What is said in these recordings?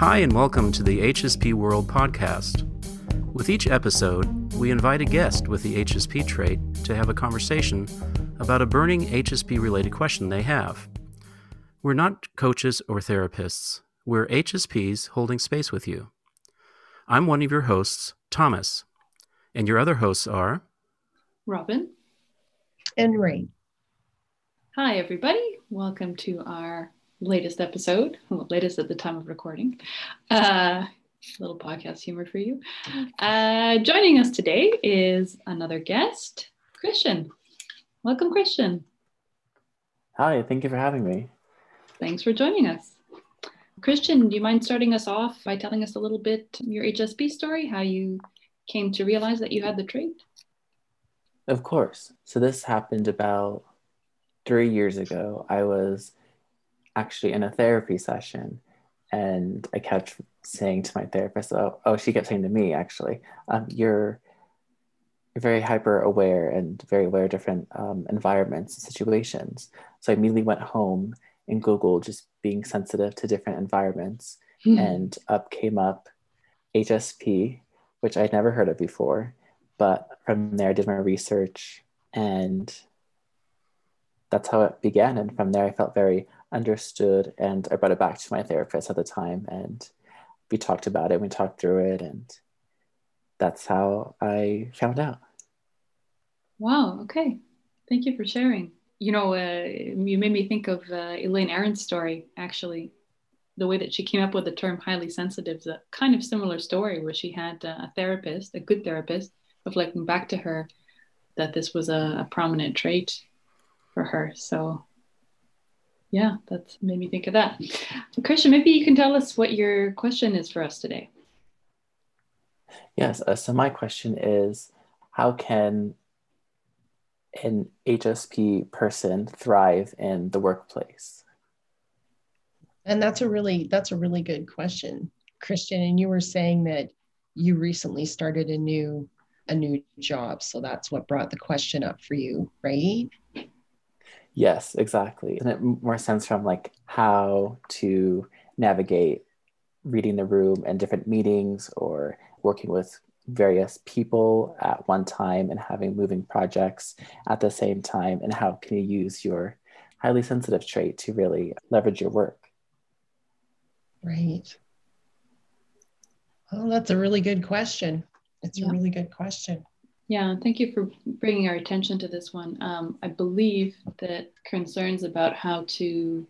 Hi, and welcome to the HSP World podcast. With each episode, we invite a guest with the HSP trait to have a conversation about a burning HSP related question they have. We're not coaches or therapists, we're HSPs holding space with you. I'm one of your hosts, Thomas, and your other hosts are Robin and Ray. Hi, everybody. Welcome to our latest episode, well, latest at the time of recording. Uh, little podcast humor for you. Uh, joining us today is another guest, Christian. Welcome, Christian. Hi, thank you for having me. Thanks for joining us. Christian, do you mind starting us off by telling us a little bit your HSP story, how you came to realize that you had the trait? Of course. So this happened about three years ago. I was actually in a therapy session and I kept saying to my therapist, oh, oh she kept saying to me actually, um, you're, you're very hyper aware and very aware of different um, environments and situations. So I immediately went home and Googled just being sensitive to different environments mm-hmm. and up came up HSP, which I'd never heard of before. But from there, I did my research and that's how it began. And from there, I felt very understood and I brought it back to my therapist at the time and we talked about it, we talked through it, and that's how I found out. Wow, okay. Thank you for sharing. You know, uh, you made me think of uh, Elaine Aron's story, actually. The way that she came up with the term highly sensitive is a kind of similar story where she had uh, a therapist, a good therapist, reflecting back to her that this was a, a prominent trait for her. So yeah, that's made me think of that. Christian, maybe you can tell us what your question is for us today. Yes. Uh, so my question is, how can an HSP person thrive in the workplace? And that's a really that's a really good question, Christian. And you were saying that you recently started a new a new job, so that's what brought the question up for you, right? Yes, exactly. And it more sense from like how to navigate reading the room and different meetings or working with various people at one time and having moving projects at the same time? And how can you use your highly sensitive trait to really leverage your work? Right. Well that's a really good question. It's yeah. a really good question yeah, thank you for bringing our attention to this one. Um, I believe that concerns about how to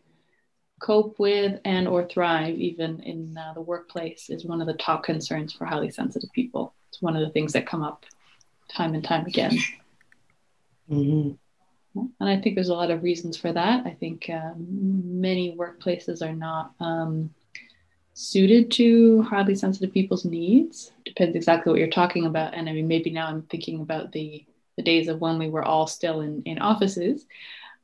cope with and or thrive even in uh, the workplace is one of the top concerns for highly sensitive people. It's one of the things that come up time and time again. Mm-hmm. And I think there's a lot of reasons for that. I think um, many workplaces are not um, suited to highly sensitive people's needs. Depends exactly what you're talking about. And I mean, maybe now I'm thinking about the the days of when we were all still in, in offices.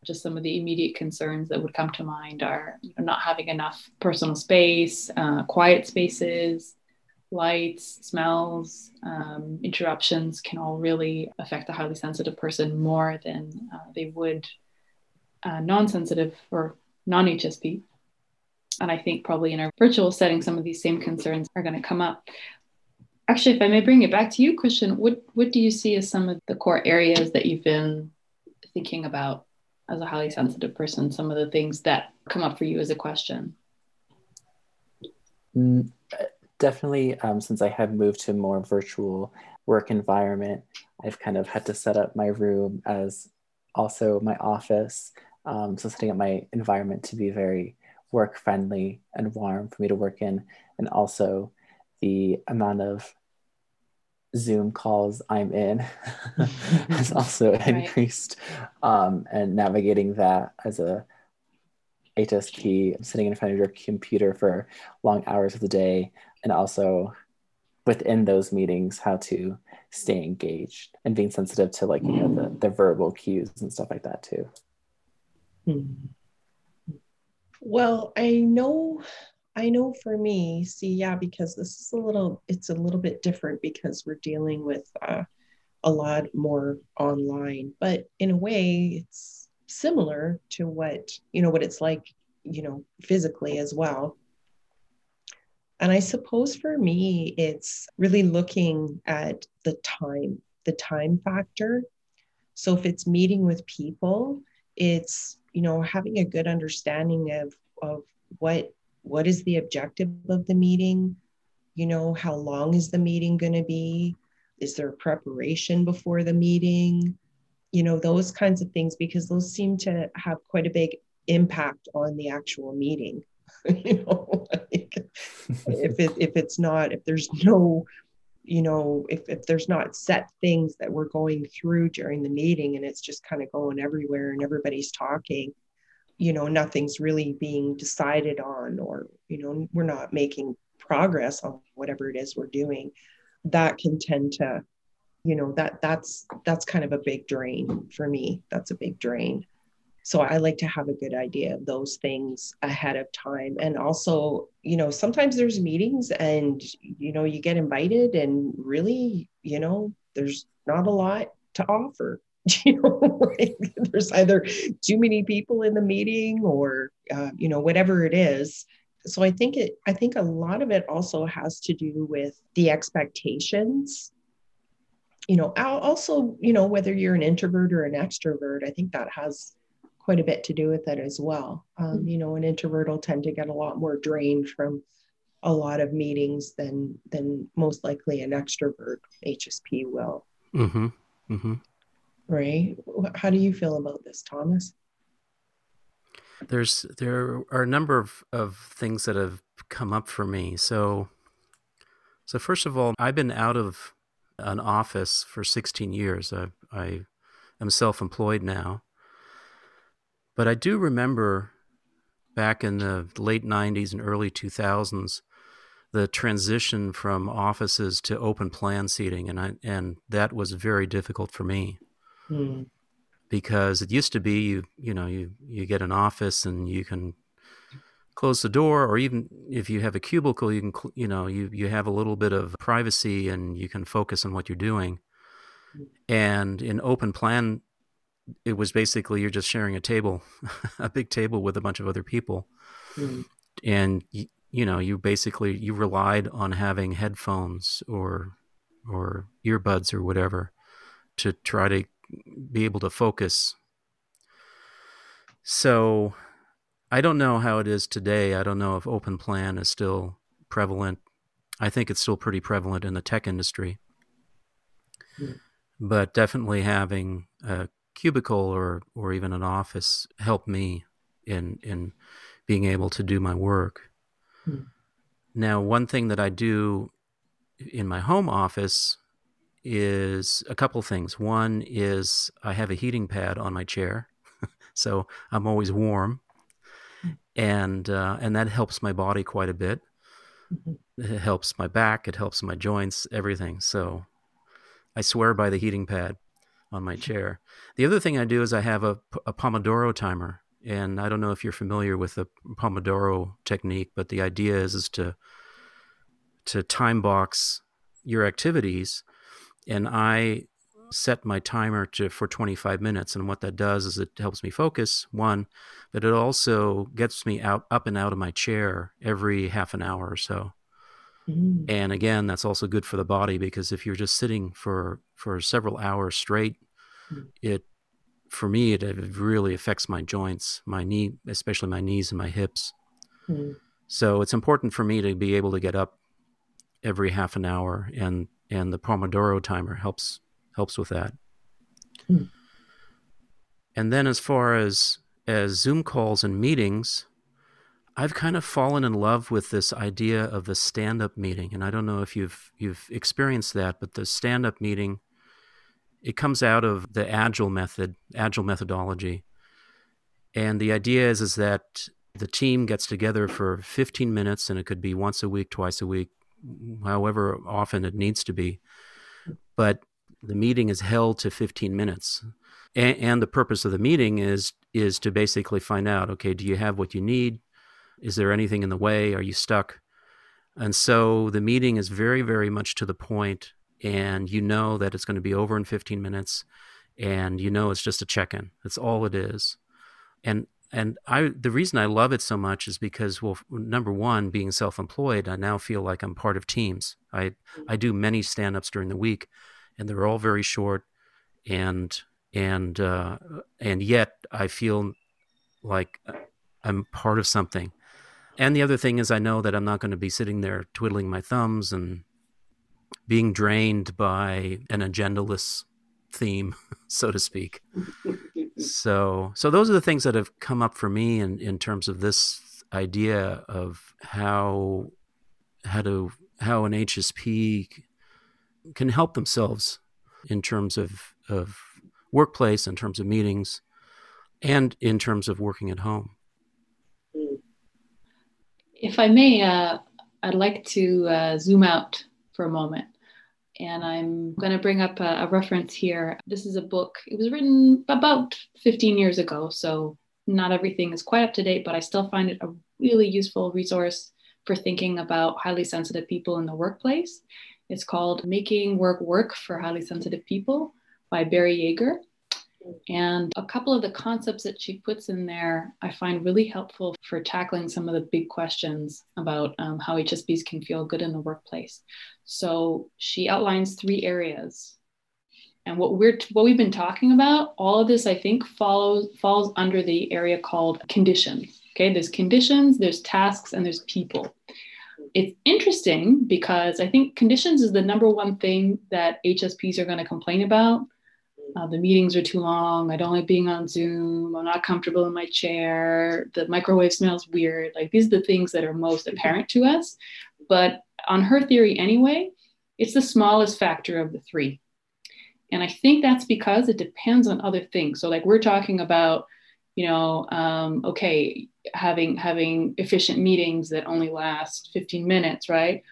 Just some of the immediate concerns that would come to mind are you know, not having enough personal space, uh, quiet spaces, lights, smells, um, interruptions can all really affect a highly sensitive person more than uh, they would uh, non sensitive or non HSP. And I think probably in our virtual setting, some of these same concerns are going to come up. Actually, if I may bring it back to you, Christian, what, what do you see as some of the core areas that you've been thinking about as a highly sensitive person? Some of the things that come up for you as a question? Mm, definitely, um, since I have moved to more virtual work environment, I've kind of had to set up my room as also my office. Um, so setting up my environment to be very work friendly and warm for me to work in. And also the amount of Zoom calls I'm in has also right. increased. Um, and navigating that as a HSP, sitting in front of your computer for long hours of the day, and also within those meetings, how to stay engaged and being sensitive to like you know the, the verbal cues and stuff like that too. Mm-hmm. Well, I know I know for me, see, yeah, because this is a little, it's a little bit different because we're dealing with uh, a lot more online, but in a way, it's similar to what, you know, what it's like, you know, physically as well. And I suppose for me, it's really looking at the time, the time factor. So if it's meeting with people, it's, you know, having a good understanding of, of what what is the objective of the meeting? You know, how long is the meeting going to be? Is there preparation before the meeting? You know, those kinds of things, because those seem to have quite a big impact on the actual meeting. you know, like if it if it's not if there's no you know if, if there's not set things that we're going through during the meeting and it's just kind of going everywhere and everybody's talking you know nothing's really being decided on or you know we're not making progress on whatever it is we're doing that can tend to you know that that's that's kind of a big drain for me. That's a big drain. So i like to have a good idea of those things ahead of time. And also you know sometimes there's meetings and you know you get invited and really you know there's not a lot to offer you know like there's either too many people in the meeting or uh, you know whatever it is so i think it i think a lot of it also has to do with the expectations you know also you know whether you're an introvert or an extrovert i think that has quite a bit to do with it as well. Um, mm-hmm. you know, an introvert will tend to get a lot more drained from a lot of meetings than than most likely an extrovert HSP will. Mm-hmm. Mm-hmm. Right? How do you feel about this, Thomas? There's there are a number of, of things that have come up for me. So so first of all, I've been out of an office for 16 years. I, I am self-employed now. But I do remember back in the late 90s and early 2000s the transition from offices to open plan seating and I, and that was very difficult for me. Mm. Because it used to be you you know you you get an office and you can close the door or even if you have a cubicle you can you know you you have a little bit of privacy and you can focus on what you're doing hmm. and in open plan it was basically you're just sharing a table, a big table with a bunch of other people, mm. and you, you know you basically you relied on having headphones or or earbuds or whatever to try to be able to focus. So I don't know how it is today. I don't know if open plan is still prevalent. I think it's still pretty prevalent in the tech industry. Mm. But definitely having a cubicle or or even an office helped me in in being able to do my work. Hmm. Now, one thing that I do in my home office is a couple things. One is I have a heating pad on my chair, so I'm always warm, hmm. and uh, and that helps my body quite a bit. Mm-hmm. It helps my back. It helps my joints. Everything. So I swear by the heating pad on my chair. The other thing I do is I have a, a Pomodoro timer. And I don't know if you're familiar with the Pomodoro technique, but the idea is, is to to time box your activities. And I set my timer to for 25 minutes and what that does is it helps me focus one but it also gets me out up and out of my chair every half an hour or so mm. and again that's also good for the body because if you're just sitting for for several hours straight it for me it, it, really affects my joints my knee especially my knees and my hips mm. so it's important for me to be able to get up every half an hour and and the pomodoro timer helps helps with that mm. and then as far as as zoom calls and meetings i've kind of fallen in love with this idea of the stand up meeting and i don't know if you've you've experienced that but the stand up meeting it comes out of the agile method, agile methodology. And the idea is, is that the team gets together for 15 minutes, and it could be once a week, twice a week, however often it needs to be. But the meeting is held to 15 minutes. And, and the purpose of the meeting is is to basically find out, okay, do you have what you need? Is there anything in the way? Are you stuck? And so the meeting is very, very much to the point and you know that it's going to be over in 15 minutes and you know it's just a check-in that's all it is and and I the reason I love it so much is because well number one being self-employed I now feel like I'm part of teams. I I do many stand-ups during the week and they're all very short and and uh, and yet I feel like I'm part of something. And the other thing is I know that I'm not going to be sitting there twiddling my thumbs and being drained by an agendaless theme, so to speak. so so those are the things that have come up for me in, in terms of this idea of how how to how an HSP can help themselves in terms of of workplace, in terms of meetings, and in terms of working at home. If I may, uh, I'd like to uh, zoom out for a moment and I'm going to bring up a, a, reference here. This is a book, it was written about 15 years ago, so not everything is quite up to date, but I still find it a really useful resource for thinking about highly sensitive people in the workplace. It's called Making Work Work for Highly Sensitive People by Barrie Jaeger. And a couple of the concepts that she puts in there I find really helpful for tackling some of the big questions about um, how HSPs can feel good in the workplace. So she outlines three areas. And what we're what we've been talking about, all of this I think follows falls under the area called conditions. Okay, there's conditions, there's tasks, and there's people. It's interesting because I think conditions is the number one thing that HSPs are going to complain about uh, the meetings are too long. I don't like being on Zoom. I'm not comfortable in my chair. The microwave smells weird. Like these are the things that are most apparent to us. But on her theory, anyway, it's the smallest factor of the three. And I think that's because it depends on other things. So, like we're talking about, you know, um, okay, having having efficient meetings that only last 15 minutes, right?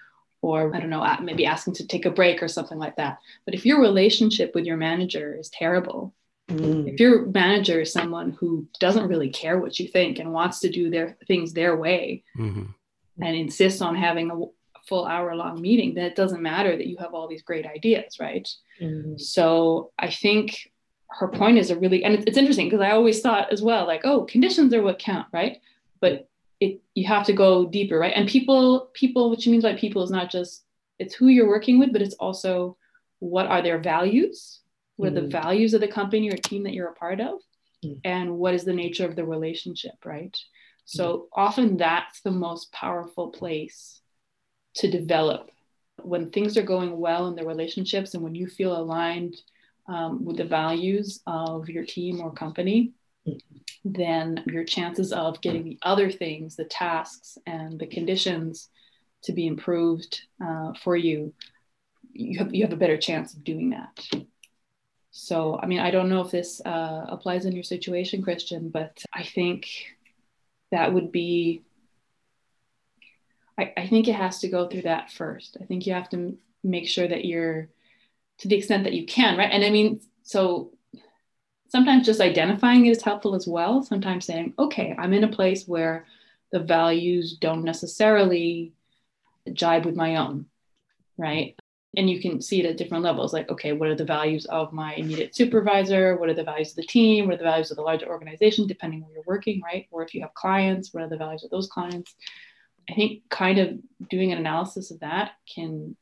Or I don't know, maybe asking to take a break or something like that. But if your relationship with your manager is terrible, mm. if your manager is someone who doesn't really care what you think and wants to do their things their way mm-hmm. and insists on having a full hour long meeting, then it doesn't matter that you have all these great ideas, right? Mm. So I think her point is a really, and it's interesting because I always thought as well, like, oh, conditions are what count, right? But it you have to go deeper right and people people what she means by people is not just it's who you're working with but it's also what are their values what are the mm. values of the company or team that you're a part of mm. and what is the nature of the relationship right so mm. often that's the most powerful place to develop when things are going well in the relationships and when you feel aligned um, with the values of your team or company then your chances of getting the other things, the tasks and the conditions to be improved uh, for you, you have, you have a better chance of doing that. So, I mean, I don't know if this uh, applies in your situation, Christian, but I think that would be, I, I think it has to go through that first. I think you have to make sure that you're, to the extent that you can, right? And I mean, so sometimes just identifying it is helpful as well. Sometimes saying, okay, I'm in a place where the values don't necessarily jibe with my own, right? And you can see it at different levels like, okay, what are the values of my immediate supervisor? What are the values of the team? What are the values of the larger organization, depending where you're working, right? Or if you have clients, what are the values of those clients? I think kind of doing an analysis of that can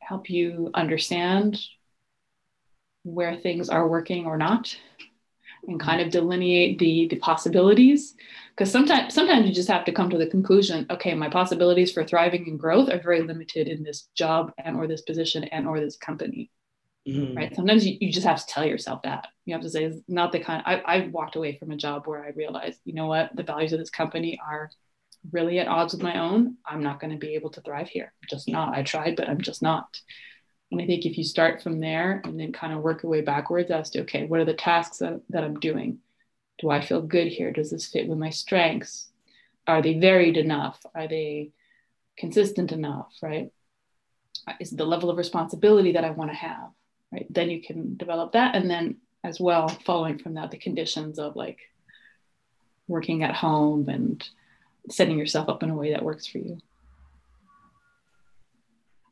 help you understand where things are working or not and kind of delineate the the possibilities. Because sometimes sometimes you just have to come to the conclusion okay my possibilities for thriving and growth are very limited in this job and or this position and or this company. Mm-hmm. right? Sometimes you, you just have to tell yourself that. You have to say it's not the kind I, i've walked away from a job where i realized you know what the values of this company are really at odds with my own. I'm not going to be able to thrive here. Just not. I tried but i'm just not and I think if you start from there and then kind of work your way backwards as to, okay, what are the tasks that, that I'm doing? Do I feel good here? Does this fit with my strengths? Are they varied enough? Are they consistent enough? Right? Uh, is the level of responsibility that I want to have? Right? Then you can develop that. And then as well, following from that, the conditions of like working at home and setting yourself up in a way that works for you.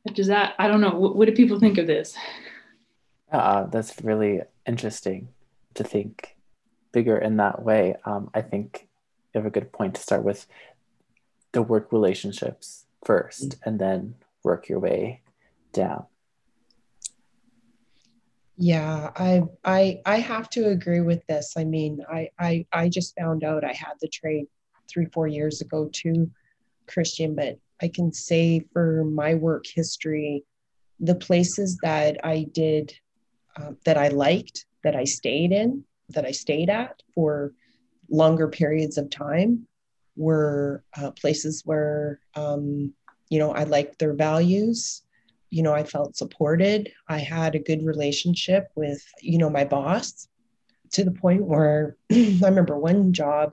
Does that, I don't know, what, what do people think of this? Uh, that's really interesting to think bigger in that way, um, I think you have a good point to start with the work relationships 1st mm-hmm. and then work your way down. Yeah, I I I have to agree with this. I mean, I I I just found out I had the trade three four years ago too, Christian. But I can say for my work history, the places that I did uh, that I liked, that I stayed in, that I stayed at for longer periods of time, were uh, places where um, you know I liked their values you know, I felt supported. I had a good relationship with, you know, my boss to the point where I remember one job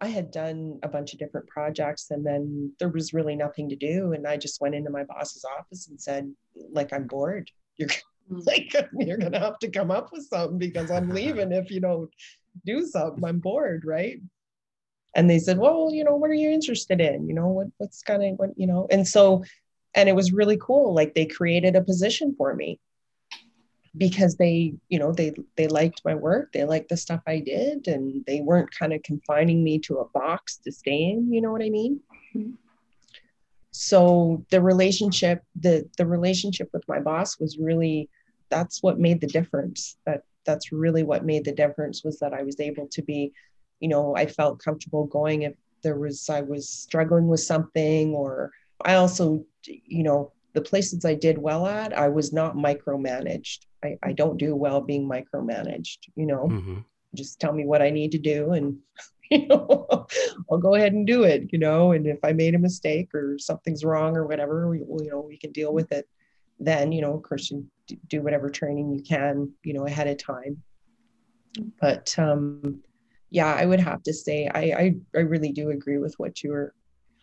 I had done a bunch of different projects and then there was really nothing to do. And I just went into my boss's office and said, like, I'm bored. You're mm. like, you're going to have to come up with something because I'm leaving if you don't do something. I'm bored. Right. And they said, well, you know, what are you interested in? You know, what, what's kind of what, you know, and so and it was really cool like they created a position for me because they you know they they liked my work they liked the stuff i did and they weren't kind of confining me to a box to stay in you know what i mean mm-hmm. so the relationship the the relationship with my boss was really that's what made the difference that that's really what made the difference was that i was able to be you know i felt comfortable going if there was i was struggling with something or I also, you know, the places I did well at, I was not micromanaged. I, I don't do well being micromanaged, you know, mm-hmm. just tell me what I need to do and, you know, I'll go ahead and do it, you know, and if I made a mistake or something's wrong or whatever, we, you know, we can deal with it. Then, you know, of course, you do whatever training you can, you know, ahead of time. But um, yeah, I would have to say I, I I really do agree with what you were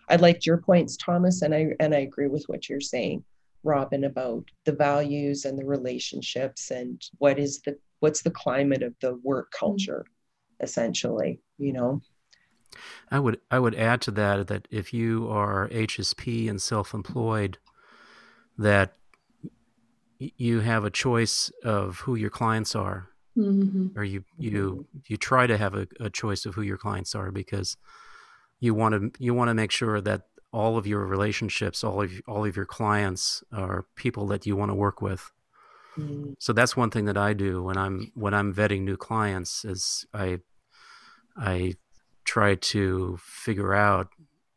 I liked your points, Thomas, and I and I agree with what you're saying, Robin, about the values and the relationships and what is the what's the climate of the work mm-hmm. culture, essentially, you know. I would I would add to that that if you are HSP and self-employed, that you have a choice of who your clients are, mm-hmm. or you you you try to have a, a choice of who your clients are because you want to you want to make sure that all of your relationships, all of all of your clients are people that you want to work with. Mm. So that's one thing that I do when I'm when I'm vetting new clients is I I try to figure out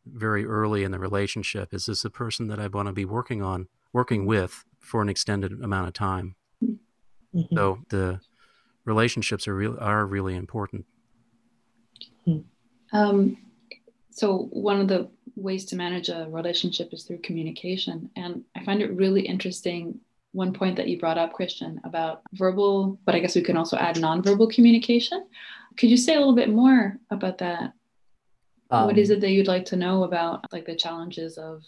very early in the relationship is this a person that I want to be working on working with for an extended amount of time. Mm-hmm. So the relationships are real are really important. Um, so one of the ways to manage a relationship is through communication. And i find it really interesting one point that you brought up christian about verbal but i guess we can also add nonverbal communication. Could you say a little bit more about that? Um, what is um, it that you'd like to know about like the challenges of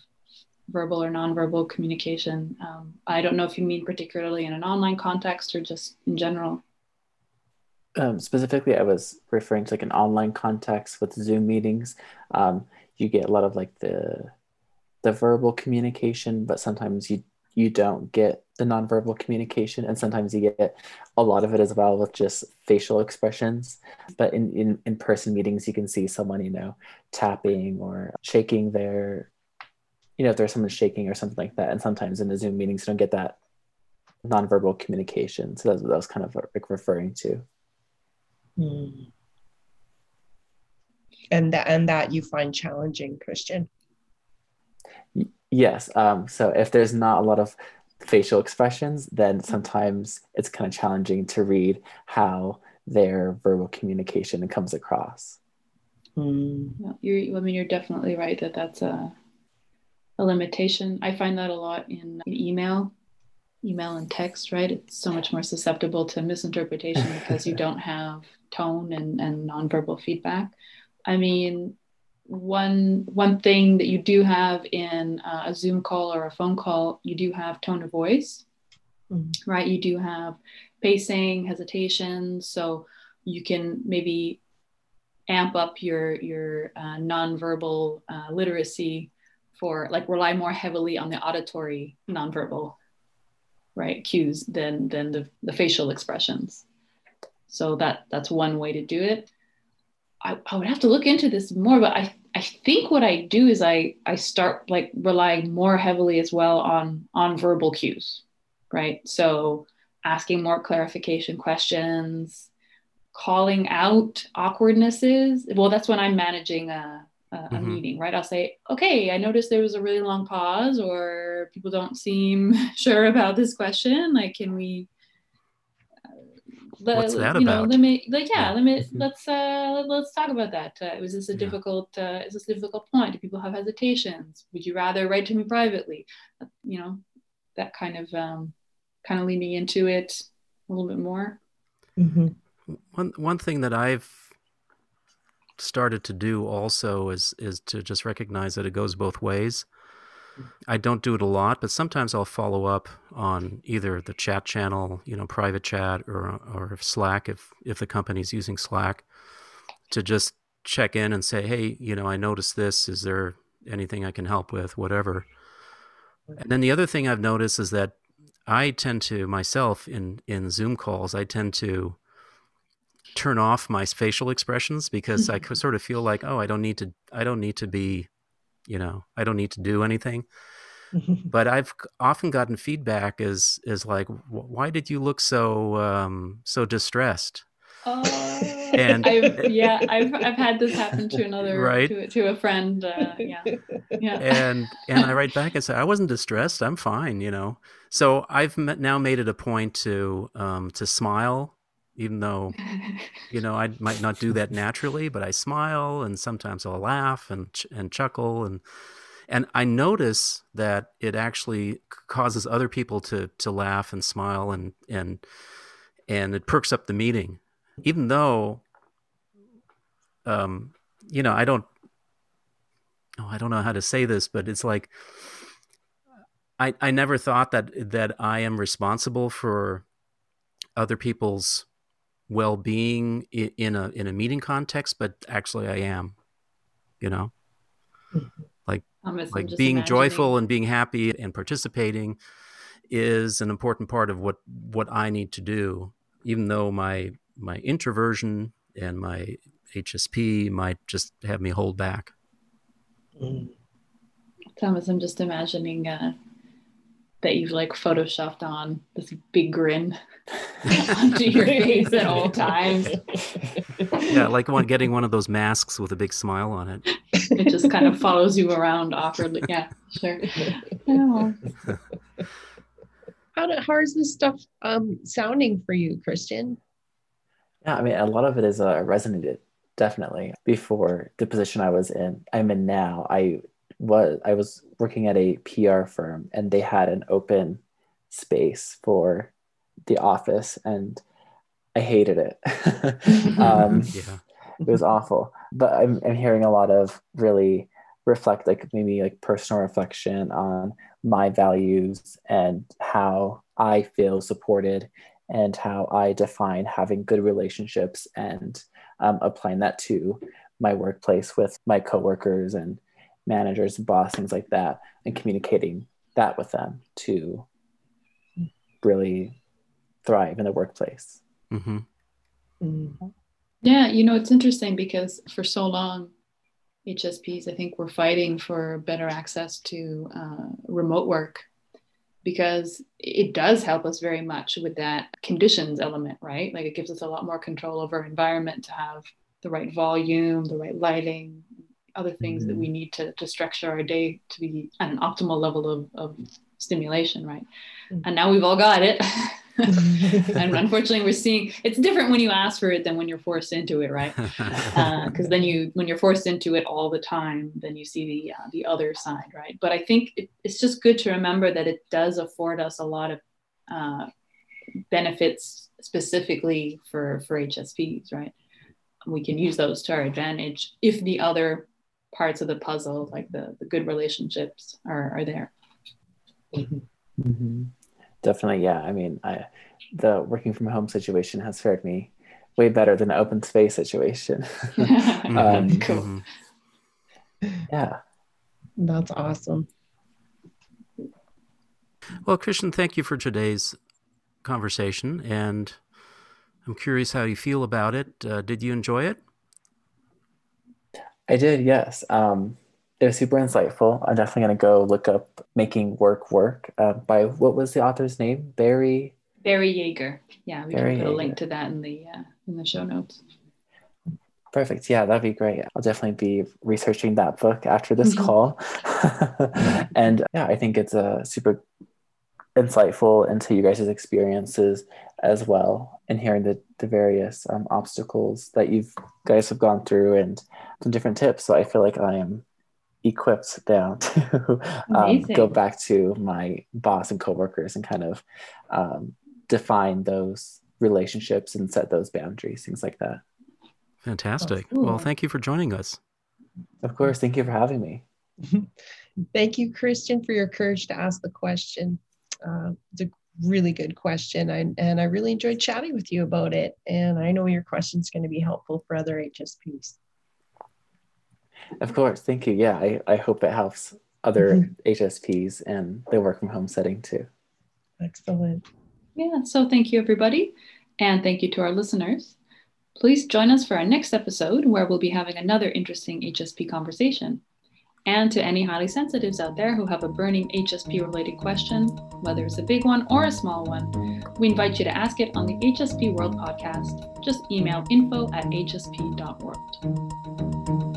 verbal or nonverbal communication? Um, i don't know if you mean particularly in an online context or just in general. Um, specifically, I was referring to like an online context with Zoom meetings. Um, you get a lot of like the the verbal communication, but sometimes you you don't get the nonverbal communication, and sometimes you get a lot of it as well with just facial expressions. But in in in person meetings, you can see someone you know tapping or shaking their, you know, if there's someone shaking or something like that. And sometimes in the Zoom meetings, you don't get that nonverbal communication. So that's what I was kind of like referring to. Mm. And that and that you find challenging, Christian. Yes. Um, so if there's not a lot of facial expressions, then sometimes it's kind of challenging to read how their verbal communication comes across. Mm. You're, I mean, you're definitely right that that's a, a limitation. I find that a lot in, in email email and text, right? It's so much more susceptible to misinterpretation because you don't have tone and, and nonverbal feedback. I mean, one one thing that you do have in uh, a Zoom call or a phone call, you do have tone of voice, mm-hmm. right? You do have pacing, hesitation, so you can maybe amp up your your uh, nonverbal uh, literacy for like rely more heavily on the auditory nonverbal right cues than than the, the facial expressions So that that's one way to do it. I, I would have to look into this more, but I I think what I do is I I start like relying more heavily as well on on verbal cues, right? So asking more clarification questions, calling out awkwardnesses. Well, that's when I'm managing a, a, mm-hmm. a, meeting, right? I'll say, okay, I noticed there was a really long pause, or people don't seem sure about this question. Like, can we What's that you about? know, limit, like, yeah, limit, let's, uh, let's talk about that. Uh, was this a yeah. difficult, uh, is this a difficult point? Do people have hesitations? Would you rather write to me privately? Uh, you know, that kind of, um, kind of leaning into it a little bit more. Mm-hmm. One, one thing that I've started to do also is, is to just recognize that it goes both ways. I don't do it a lot, but sometimes I'll follow up on either the chat channel, you know, private chat or or Slack if if the company's using Slack to just check in and say, "Hey, you know, I noticed this. Is there anything I can help with? Whatever." And then the other thing I've noticed is that I tend to myself in in Zoom calls, I tend to turn off my facial expressions because I sort of feel like, "Oh, I don't need to I don't need to be you know i don't need to do anything. But i've often gotten feedback is is like why did you look so um so distressed? Uh, and I've, yeah I've, I've had this happen to another right. to, to a friend uh, yeah. Yeah. And and i write back and say i wasn't distressed i'm fine you know. So i've now made it a point to um to smile even though you know I might not do that naturally, but I smile and sometimes I'll laugh and ch- and chuckle and and I notice that it actually causes other people to to laugh and smile and and and it perks up the meeting, even though um you know I don't oh I don't know how to say this, but it's like I I never thought that that I am responsible for other people's well-being in a in a meeting context but actually i am you know mm-hmm. like like being imagining. joyful and being happy and participating is an important part of what what i need to do even though my my introversion and my hsp might just have me hold back mm. thomas i'm just imagining uh, that you've like photoshopped on this big grin onto your face at all times. Yeah, like one getting one of those masks with a big smile on it. It just kind of follows you around awkwardly. Yeah, sure. Yeah. How, do, how is this stuff um, sounding for you, Christian? Yeah, I mean, a lot of it is uh, resonated definitely. Before the position I was in, I'm in now, I was I was working at a PR firm and they had an open space for the office and I hated it. um, yeah. It was awful. But I'm, I'm hearing a lot of really reflect like maybe like personal reflection on my values and how I feel supported and how I define having good relationships and um, applying that to my workplace with my coworkers and managers and boss, things like that, and communicating that with them to really thrive in the workplace. Mm-hmm. Mm-hmm. Yeah, you know, it's interesting because for so long, HSPs, I think, were fighting for better access to uh, remote work because it does help us very much with that conditions element, right? Like it gives us a lot more control over our environment to have the right volume, the right lighting, other things mm-hmm. that we need to, to structure our day to be at an optimal level of, of stimulation, right? Mm-hmm. And now we've all got it. and unfortunately we're seeing it's different when you ask for it than when you're forced into it right because uh, then you when you're forced into it all the time then you see the uh, the other side right but i think it, it's just good to remember that it does afford us a lot of uh, benefits specifically for for hsps right we can use those to our advantage if the other parts of the puzzle, like the, the good relationships, are, are there. Mm-hmm. Mm-hmm. Definitely, yeah. I mean, I, the working from home situation has fared me way better than the open space situation. um, cool. Mm-hmm. Yeah. That's awesome. Well, Christian, thank you for today's conversation. And I'm curious how you feel about it. Uh, did you enjoy it? I did, yes. Um, it was super insightful. I'm definitely going to go look up Making Work Work uh, by what was the author's name? Barrie? Barrie Jaeger. Yeah, we Barry can put a link to that in the uh, in the show notes. Perfect. Yeah, that'd be great. I'll definitely be researching that book after this call. and yeah, I think it's a super insightful into you guys' experiences as well and hearing the, the various um, obstacles that you guys have gone through and some different tips. So I feel like I am equipped now to um, go back to my boss and coworkers and kind of um, define those relationships and set those boundaries, things like that. Fantastic. Cool. Well, thank you for joining us. Of course. Thank you for having me. thank you, Christian, for your courage to ask the question. Uh, it's a really good question. I, and I really enjoyed chatting with you about it. And I know your question is going to be helpful for other HSPs. Of course. Thank you. Yeah, I, I hope it helps other mm-hmm. HSPs and the work from home setting too. Excellent. Yeah. So thank you, everybody. And thank you to our listeners. Please join us for our next episode where we'll be having another interesting HSP conversation. And to any highly sensitives out there who have a burning HSP related question, whether it's a big one or a small one, we invite you to ask it on the HSP World podcast. Just email info at hsp.world.